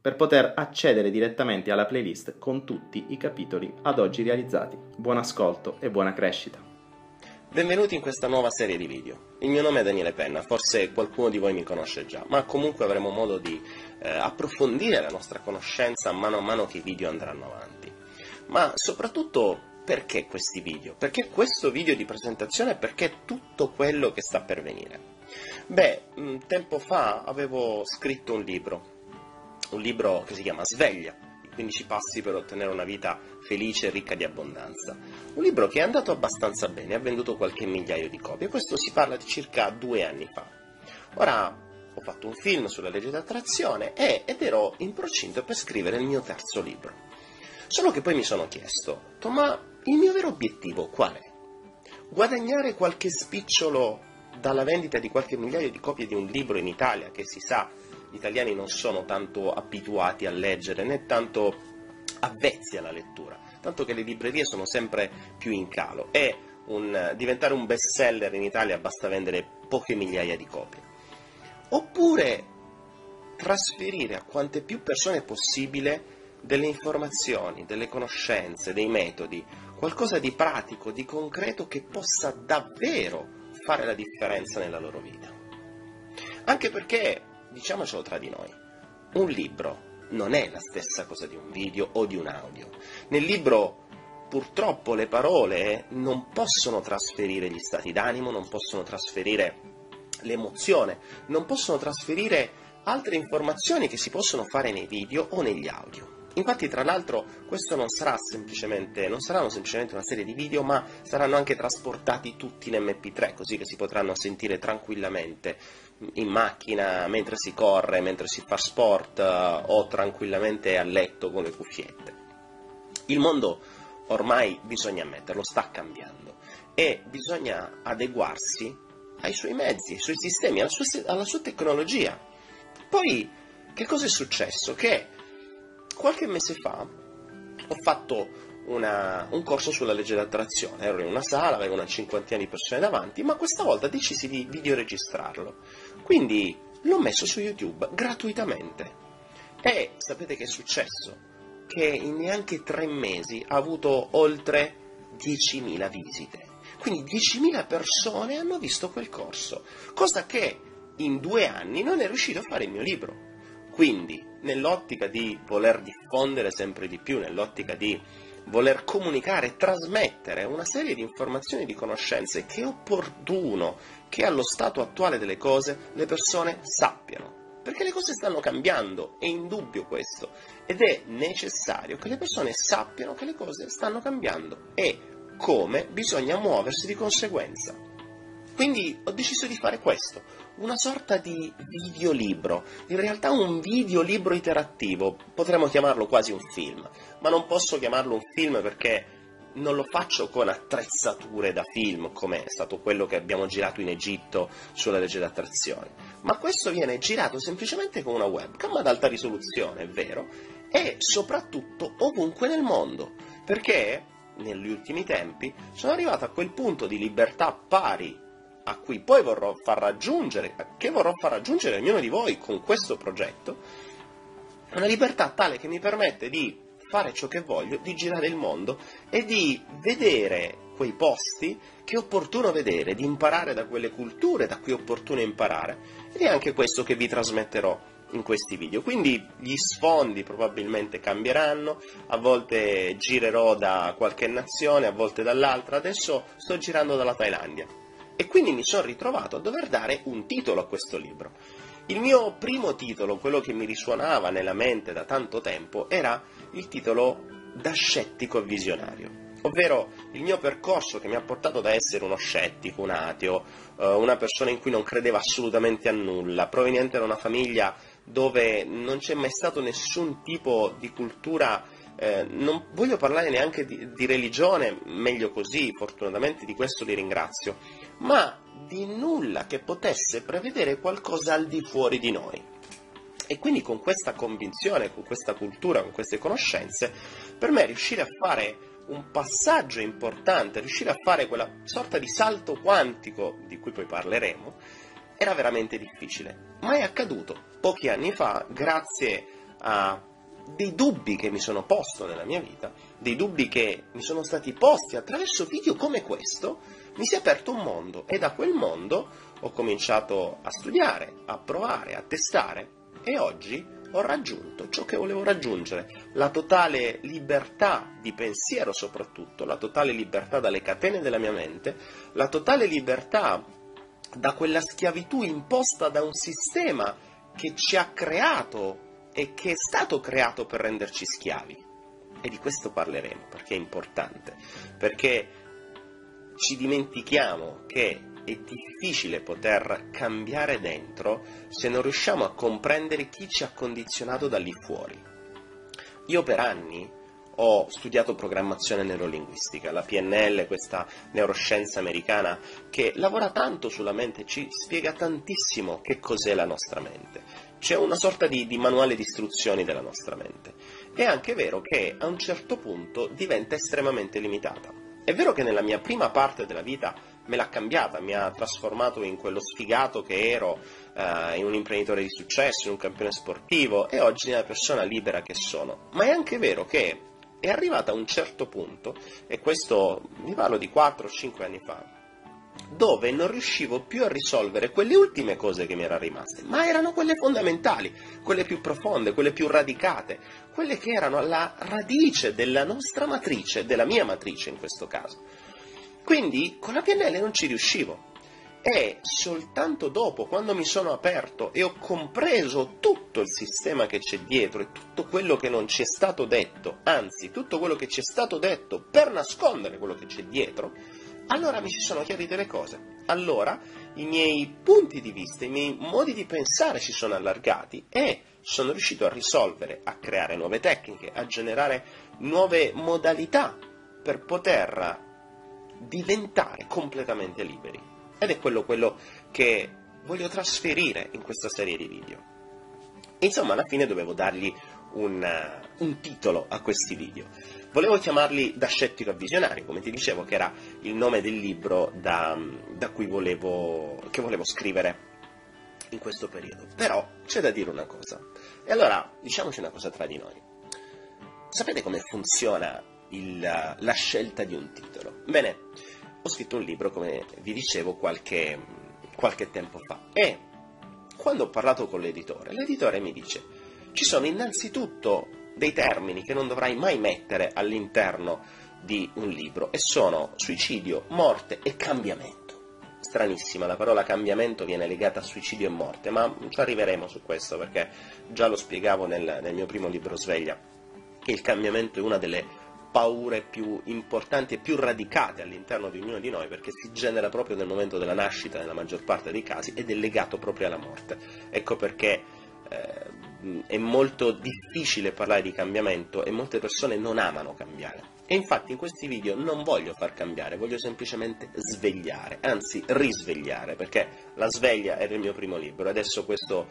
per poter accedere direttamente alla playlist con tutti i capitoli ad oggi realizzati. Buon ascolto e buona crescita. Benvenuti in questa nuova serie di video. Il mio nome è Daniele Penna, forse qualcuno di voi mi conosce già, ma comunque avremo modo di eh, approfondire la nostra conoscenza mano a mano che i video andranno avanti. Ma soprattutto perché questi video? Perché questo video di presentazione? Perché tutto quello che sta per venire? Beh, tempo fa avevo scritto un libro un libro che si chiama Sveglia, i 15 passi per ottenere una vita felice e ricca di abbondanza. Un libro che è andato abbastanza bene, ha venduto qualche migliaio di copie, questo si parla di circa due anni fa. Ora ho fatto un film sulla legge d'attrazione e, ed ero in procinto per scrivere il mio terzo libro. Solo che poi mi sono chiesto, ma il mio vero obiettivo qual è? Guadagnare qualche spicciolo dalla vendita di qualche migliaio di copie di un libro in Italia che si sa gli italiani non sono tanto abituati a leggere né tanto avvezzi alla lettura, tanto che le librerie sono sempre più in calo e un, diventare un best seller in Italia basta vendere poche migliaia di copie. Oppure trasferire a quante più persone possibile delle informazioni, delle conoscenze, dei metodi, qualcosa di pratico, di concreto che possa davvero fare la differenza nella loro vita. Anche perché diciamocelo tra di noi, un libro non è la stessa cosa di un video o di un audio. Nel libro purtroppo le parole non possono trasferire gli stati d'animo, non possono trasferire l'emozione, non possono trasferire altre informazioni che si possono fare nei video o negli audio. Infatti, tra l'altro, questo non, sarà semplicemente, non saranno semplicemente una serie di video, ma saranno anche trasportati tutti in MP3, così che si potranno sentire tranquillamente in macchina mentre si corre, mentre si fa sport eh, o tranquillamente a letto con le cuffiette. Il mondo ormai bisogna ammetterlo, sta cambiando e bisogna adeguarsi ai suoi mezzi, ai suoi sistemi, alla sua, alla sua tecnologia. Poi, che cosa è successo? Che qualche mese fa ho fatto una, un corso sulla legge d'attrazione. Ero in una sala, avevo una cinquantina di persone davanti, ma questa volta decisi di videoregistrarlo. Quindi l'ho messo su YouTube gratuitamente. E sapete che è successo? Che in neanche tre mesi ha avuto oltre 10.000 visite. Quindi 10.000 persone hanno visto quel corso, cosa che in due anni non è riuscito a fare il mio libro. Quindi, nell'ottica di voler diffondere sempre di più, nell'ottica di voler comunicare trasmettere una serie di informazioni e di conoscenze che è opportuno che allo stato attuale delle cose le persone sappiano. Perché le cose stanno cambiando, è indubbio questo, ed è necessario che le persone sappiano che le cose stanno cambiando e come bisogna muoversi di conseguenza. Quindi ho deciso di fare questo, una sorta di videolibro, in realtà un videolibro interattivo, potremmo chiamarlo quasi un film, ma non posso chiamarlo un film perché non lo faccio con attrezzature da film, come è stato quello che abbiamo girato in Egitto sulla legge d'attrazione, ma questo viene girato semplicemente con una webcam ad alta risoluzione, è vero, e soprattutto ovunque nel mondo, perché negli ultimi tempi sono arrivato a quel punto di libertà pari a cui poi vorrò far raggiungere, che vorrò far raggiungere ognuno di voi con questo progetto, una libertà tale che mi permette di fare ciò che voglio, di girare il mondo e di vedere quei posti che è opportuno vedere, di imparare da quelle culture da cui è opportuno imparare. Ed è anche questo che vi trasmetterò in questi video, quindi gli sfondi probabilmente cambieranno, a volte girerò da qualche nazione, a volte dall'altra, adesso sto girando dalla Thailandia e quindi mi sono ritrovato a dover dare un titolo a questo libro. Il mio primo titolo, quello che mi risuonava nella mente da tanto tempo, era il titolo Da scettico a visionario ovvero il mio percorso che mi ha portato da essere uno scettico, un ateo, eh, una persona in cui non credeva assolutamente a nulla, proveniente da una famiglia dove non c'è mai stato nessun tipo di cultura, eh, non voglio parlare neanche di, di religione, meglio così, fortunatamente di questo li ringrazio, ma di nulla che potesse prevedere qualcosa al di fuori di noi. E quindi con questa convinzione, con questa cultura, con queste conoscenze, per me riuscire a fare un passaggio importante, riuscire a fare quella sorta di salto quantico di cui poi parleremo, era veramente difficile. Ma è accaduto pochi anni fa grazie a dei dubbi che mi sono posto nella mia vita, dei dubbi che mi sono stati posti attraverso video come questo, mi si è aperto un mondo e da quel mondo ho cominciato a studiare, a provare, a testare e oggi ho raggiunto ciò che volevo raggiungere, la totale libertà di pensiero soprattutto, la totale libertà dalle catene della mia mente, la totale libertà da quella schiavitù imposta da un sistema che ci ha creato e che è stato creato per renderci schiavi. E di questo parleremo perché è importante, perché ci dimentichiamo che è difficile poter cambiare dentro se non riusciamo a comprendere chi ci ha condizionato da lì fuori. Io per anni ho studiato programmazione neurolinguistica, la PNL, questa neuroscienza americana che lavora tanto sulla mente, ci spiega tantissimo che cos'è la nostra mente. C'è una sorta di, di manuale di istruzioni della nostra mente. È anche vero che a un certo punto diventa estremamente limitata. È vero che nella mia prima parte della vita me l'ha cambiata, mi ha trasformato in quello sfigato che ero, eh, in un imprenditore di successo, in un campione sportivo e oggi nella persona libera che sono. Ma è anche vero che è arrivata a un certo punto, e questo vi parlo di 4-5 anni fa, dove non riuscivo più a risolvere quelle ultime cose che mi erano rimaste, ma erano quelle fondamentali, quelle più profonde, quelle più radicate, quelle che erano alla radice della nostra matrice, della mia matrice in questo caso. Quindi con la PNL non ci riuscivo. E soltanto dopo, quando mi sono aperto e ho compreso tutto il sistema che c'è dietro e tutto quello che non ci è stato detto, anzi tutto quello che ci è stato detto per nascondere quello che c'è dietro, allora mi si sono chiarite le cose. Allora i miei punti di vista, i miei modi di pensare si sono allargati e sono riuscito a risolvere, a creare nuove tecniche, a generare nuove modalità per poter diventare completamente liberi. Ed è quello, quello che voglio trasferire in questa serie di video. Insomma, alla fine dovevo dargli un, un, titolo a questi video. Volevo chiamarli Da scettico a visionario, come ti dicevo, che era il nome del libro da, da cui volevo, che volevo scrivere in questo periodo. Però c'è da dire una cosa. E allora, diciamoci una cosa tra di noi. Sapete come funziona il, la scelta di un titolo? Bene, ho scritto un libro, come vi dicevo, qualche, qualche tempo fa e quando ho parlato con l'editore, l'editore mi dice ci sono innanzitutto dei termini che non dovrai mai mettere all'interno di un libro e sono suicidio, morte e cambiamento. Stranissima, la parola cambiamento viene legata a suicidio e morte, ma ci arriveremo su questo perché già lo spiegavo nel, nel mio primo libro Sveglia. Il cambiamento è una delle paure più importanti e più radicate all'interno di ognuno di noi perché si genera proprio nel momento della nascita nella maggior parte dei casi ed è legato proprio alla morte. Ecco perché eh, è molto difficile parlare di cambiamento e molte persone non amano cambiare. E infatti in questi video non voglio far cambiare, voglio semplicemente svegliare, anzi risvegliare, perché la sveglia era il mio primo libro, adesso questo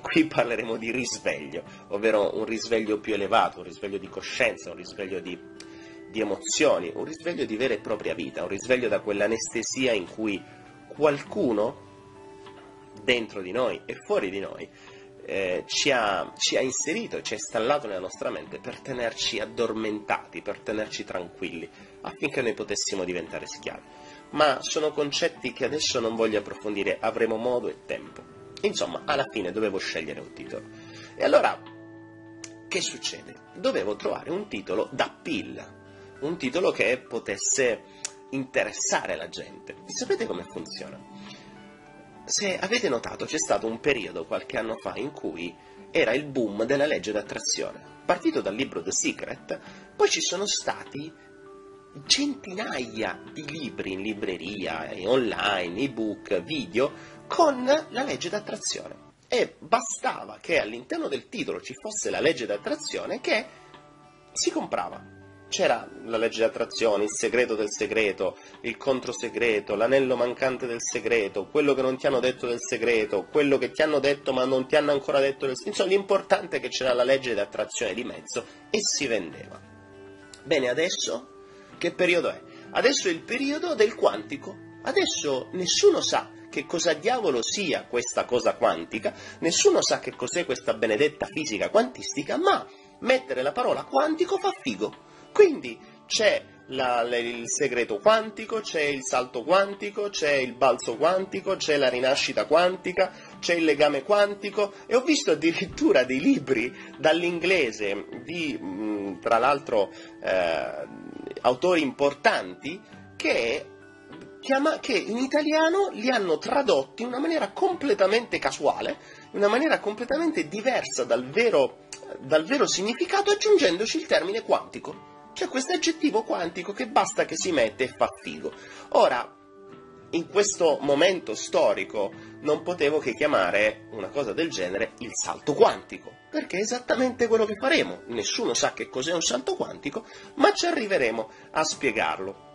qui parleremo di risveglio, ovvero un risveglio più elevato, un risveglio di coscienza, un risveglio di, di emozioni, un risveglio di vera e propria vita, un risveglio da quell'anestesia in cui qualcuno dentro di noi e fuori di noi eh, ci, ha, ci, ha, inserito, ci ha installato nella nostra mente per tenerci addormentati, per tenerci tranquilli, affinché noi potessimo diventare schiavi. Ma sono concetti che adesso non voglio approfondire, avremo modo e tempo. Insomma, alla fine dovevo scegliere un titolo. E allora, che succede? Dovevo trovare un titolo da pill, un titolo che potesse interessare la gente. E sapete come funziona? Se avete notato, c'è stato un periodo qualche anno fa in cui era il boom della legge d'attrazione. Partito dal libro The Secret, poi ci sono stati centinaia di libri in libreria, online, ebook, video, con la legge d'attrazione. E bastava che all'interno del titolo ci fosse la legge d'attrazione che si comprava c'era la legge di attrazione, il segreto del segreto, il controsegreto, l'anello mancante del segreto, quello che non ti hanno detto del segreto, quello che ti hanno detto ma non ti hanno ancora detto del segreto. Insomma, l'importante è che c'era la legge di attrazione di mezzo e si vendeva. Bene, adesso che periodo è? Adesso è il periodo del quantico. Adesso nessuno sa che cosa diavolo sia questa cosa quantica, nessuno sa che cos'è questa benedetta fisica quantistica, ma mettere la parola quantico fa figo. Quindi c'è la, il segreto quantico, c'è il salto quantico, c'è il balzo quantico, c'è la rinascita quantica, c'è il legame quantico e ho visto addirittura dei libri dall'inglese di, tra l'altro, eh, autori importanti che, chiama, che in italiano li hanno tradotti in una maniera completamente casuale, in una maniera completamente diversa dal vero, dal vero significato aggiungendoci il termine quantico. C'è questo aggettivo quantico che basta che si mette e fa figo. Ora, in questo momento storico non potevo che chiamare una cosa del genere il salto quantico, perché è esattamente quello che faremo. Nessuno sa che cos'è un salto quantico, ma ci arriveremo a spiegarlo.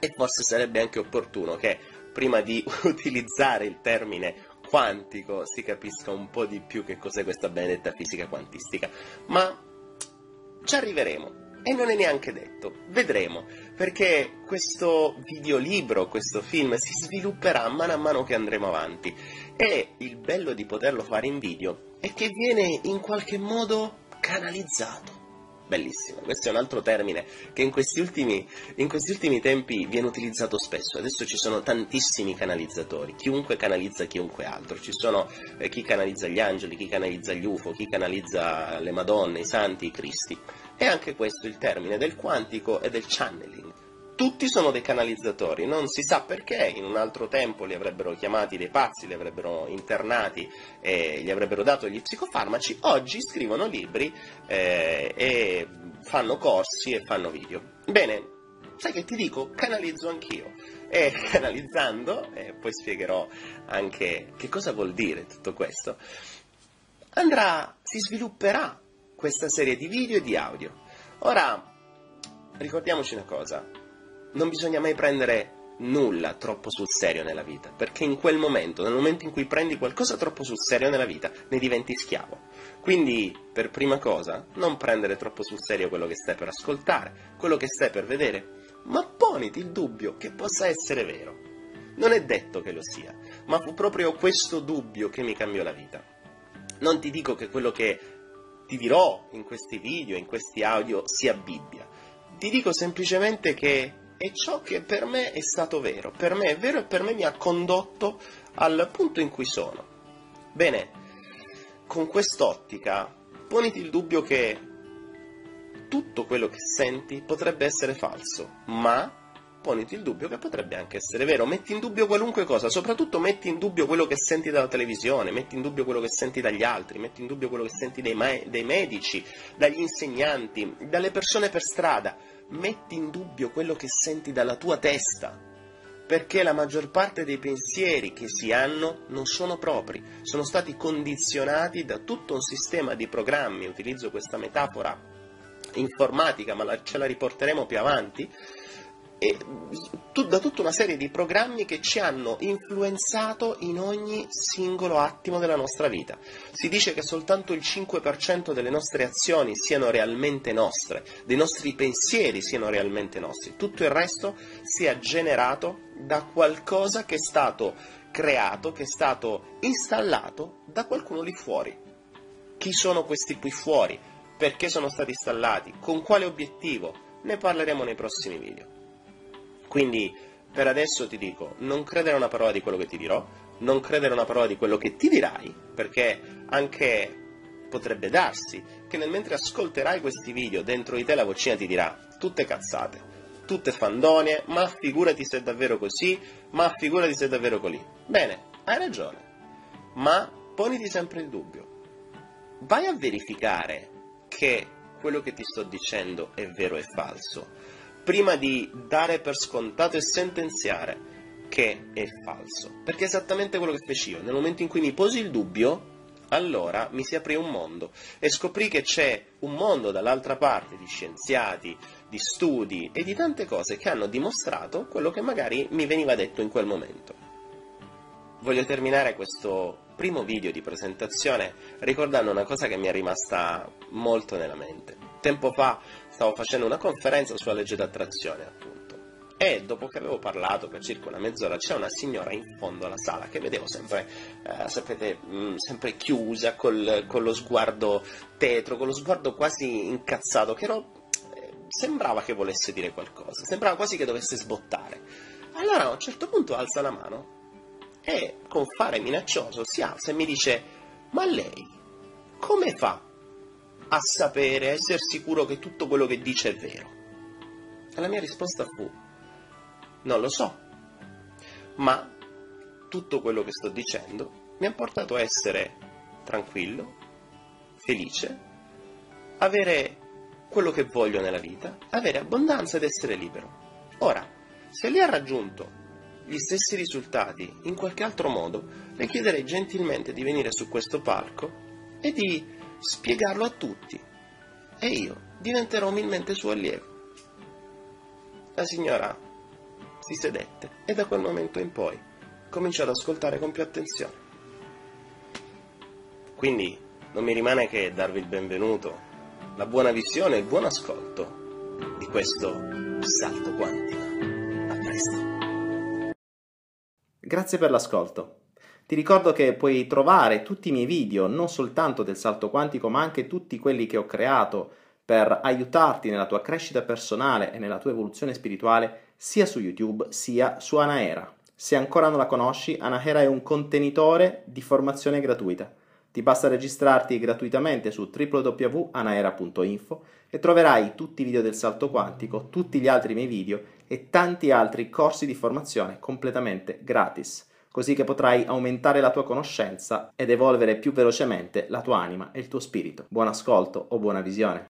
E forse sarebbe anche opportuno che prima di utilizzare il termine quantico si capisca un po' di più che cos'è questa benedetta fisica quantistica. Ma ci arriveremo. E non è neanche detto, vedremo, perché questo videolibro, questo film si svilupperà mano a mano che andremo avanti. E il bello di poterlo fare in video è che viene in qualche modo canalizzato. Bellissimo, questo è un altro termine che in questi, ultimi, in questi ultimi tempi viene utilizzato spesso. Adesso ci sono tantissimi canalizzatori, chiunque canalizza chiunque altro. Ci sono eh, chi canalizza gli angeli, chi canalizza gli UFO, chi canalizza le Madonne, i Santi, i Cristi. E anche questo il termine del quantico e del channeling. Tutti sono dei canalizzatori, non si sa perché, in un altro tempo li avrebbero chiamati dei pazzi, li avrebbero internati e gli avrebbero dato gli psicofarmaci, oggi scrivono libri eh, e fanno corsi e fanno video. Bene, sai che ti dico? Canalizzo anch'io. E canalizzando, e poi spiegherò anche che cosa vuol dire tutto questo, andrà, si svilupperà questa serie di video e di audio. Ora, ricordiamoci una cosa, non bisogna mai prendere nulla troppo sul serio nella vita, perché in quel momento, nel momento in cui prendi qualcosa troppo sul serio nella vita, ne diventi schiavo. Quindi, per prima cosa, non prendere troppo sul serio quello che stai per ascoltare, quello che stai per vedere, ma poniti il dubbio che possa essere vero. Non è detto che lo sia, ma fu proprio questo dubbio che mi cambiò la vita. Non ti dico che quello che ti dirò in questi video, in questi audio, sia Bibbia. Ti dico semplicemente che è ciò che per me è stato vero, per me è vero e per me mi ha condotto al punto in cui sono. Bene, con quest'ottica poniti il dubbio che tutto quello che senti potrebbe essere falso, ma poniti il dubbio che potrebbe anche essere vero, metti in dubbio qualunque cosa, soprattutto metti in dubbio quello che senti dalla televisione, metti in dubbio quello che senti dagli altri, metti in dubbio quello che senti dai, ma- dai medici, dagli insegnanti, dalle persone per strada, metti in dubbio quello che senti dalla tua testa, perché la maggior parte dei pensieri che si hanno non sono propri, sono stati condizionati da tutto un sistema di programmi, utilizzo questa metafora informatica, ma la, ce la riporteremo più avanti, e da tutta una serie di programmi che ci hanno influenzato in ogni singolo attimo della nostra vita. Si dice che soltanto il 5% delle nostre azioni siano realmente nostre, dei nostri pensieri siano realmente nostri, tutto il resto sia generato da qualcosa che è stato creato, che è stato installato da qualcuno lì fuori. Chi sono questi qui fuori? Perché sono stati installati? Con quale obiettivo? Ne parleremo nei prossimi video. Quindi per adesso ti dico, non credere a una parola di quello che ti dirò, non credere a una parola di quello che ti dirai, perché anche potrebbe darsi che nel mentre ascolterai questi video dentro di te la vocina ti dirà tutte cazzate, tutte fandonie, ma figurati se è davvero così, ma figurati se è davvero così. Bene, hai ragione, ma poniti sempre il dubbio. Vai a verificare che quello che ti sto dicendo è vero è falso, prima di dare per scontato e sentenziare che è falso. Perché è esattamente quello che feci io. Nel momento in cui mi posi il dubbio, allora mi si aprì un mondo e scoprì che c'è un mondo dall'altra parte di scienziati, di studi e di tante cose che hanno dimostrato quello che magari mi veniva detto in quel momento. Voglio terminare questo primo video di presentazione ricordando una cosa che mi è rimasta molto nella mente. Tempo fa stavo facendo una conferenza sulla legge d'attrazione, appunto e dopo che avevo parlato per circa una mezz'ora c'è una signora in fondo alla sala che vedevo sempre, eh, sapete, mh, mm, sempre chiusa, col, con lo sguardo tetro, con lo sguardo quasi incazzato, che ero, eh, sembrava che volesse dire qualcosa, sembrava quasi che dovesse sbottare. Allora a un certo punto alza la mano e con fare minaccioso si alza e mi dice, ma lei come fa a sapere, a essere sicuro che tutto quello che dice è vero? E la mia risposta fu, non lo so, ma tutto quello che sto dicendo mi ha portato a essere tranquillo, felice, avere quello che voglio nella vita, avere abbondanza ed essere libero. Ora, se lei ha raggiunto gli stessi risultati in qualche altro modo, le chiederei gentilmente di venire su questo palco e di spiegarlo a tutti. E io diventerò umilmente suo allievo. La signora si sedette e da quel momento in poi cominciò ad ascoltare con più attenzione. Quindi non mi rimane che darvi il benvenuto, la buona visione e il buon ascolto di questo salto quantico. A presto. Grazie per l'ascolto. Ti ricordo che puoi trovare tutti i miei video, non soltanto del salto quantico, ma anche tutti quelli che ho creato per aiutarti nella tua crescita personale e nella tua evoluzione spirituale sia su YouTube sia su Anaera. Se ancora non la conosci, Anaera è un contenitore di formazione gratuita. Ti basta registrarti gratuitamente su www.anaera.info e troverai tutti i video del salto quantico, tutti gli altri miei video e tanti altri corsi di formazione completamente gratis, così che potrai aumentare la tua conoscenza ed evolvere più velocemente la tua anima e il tuo spirito. Buon ascolto o buona visione.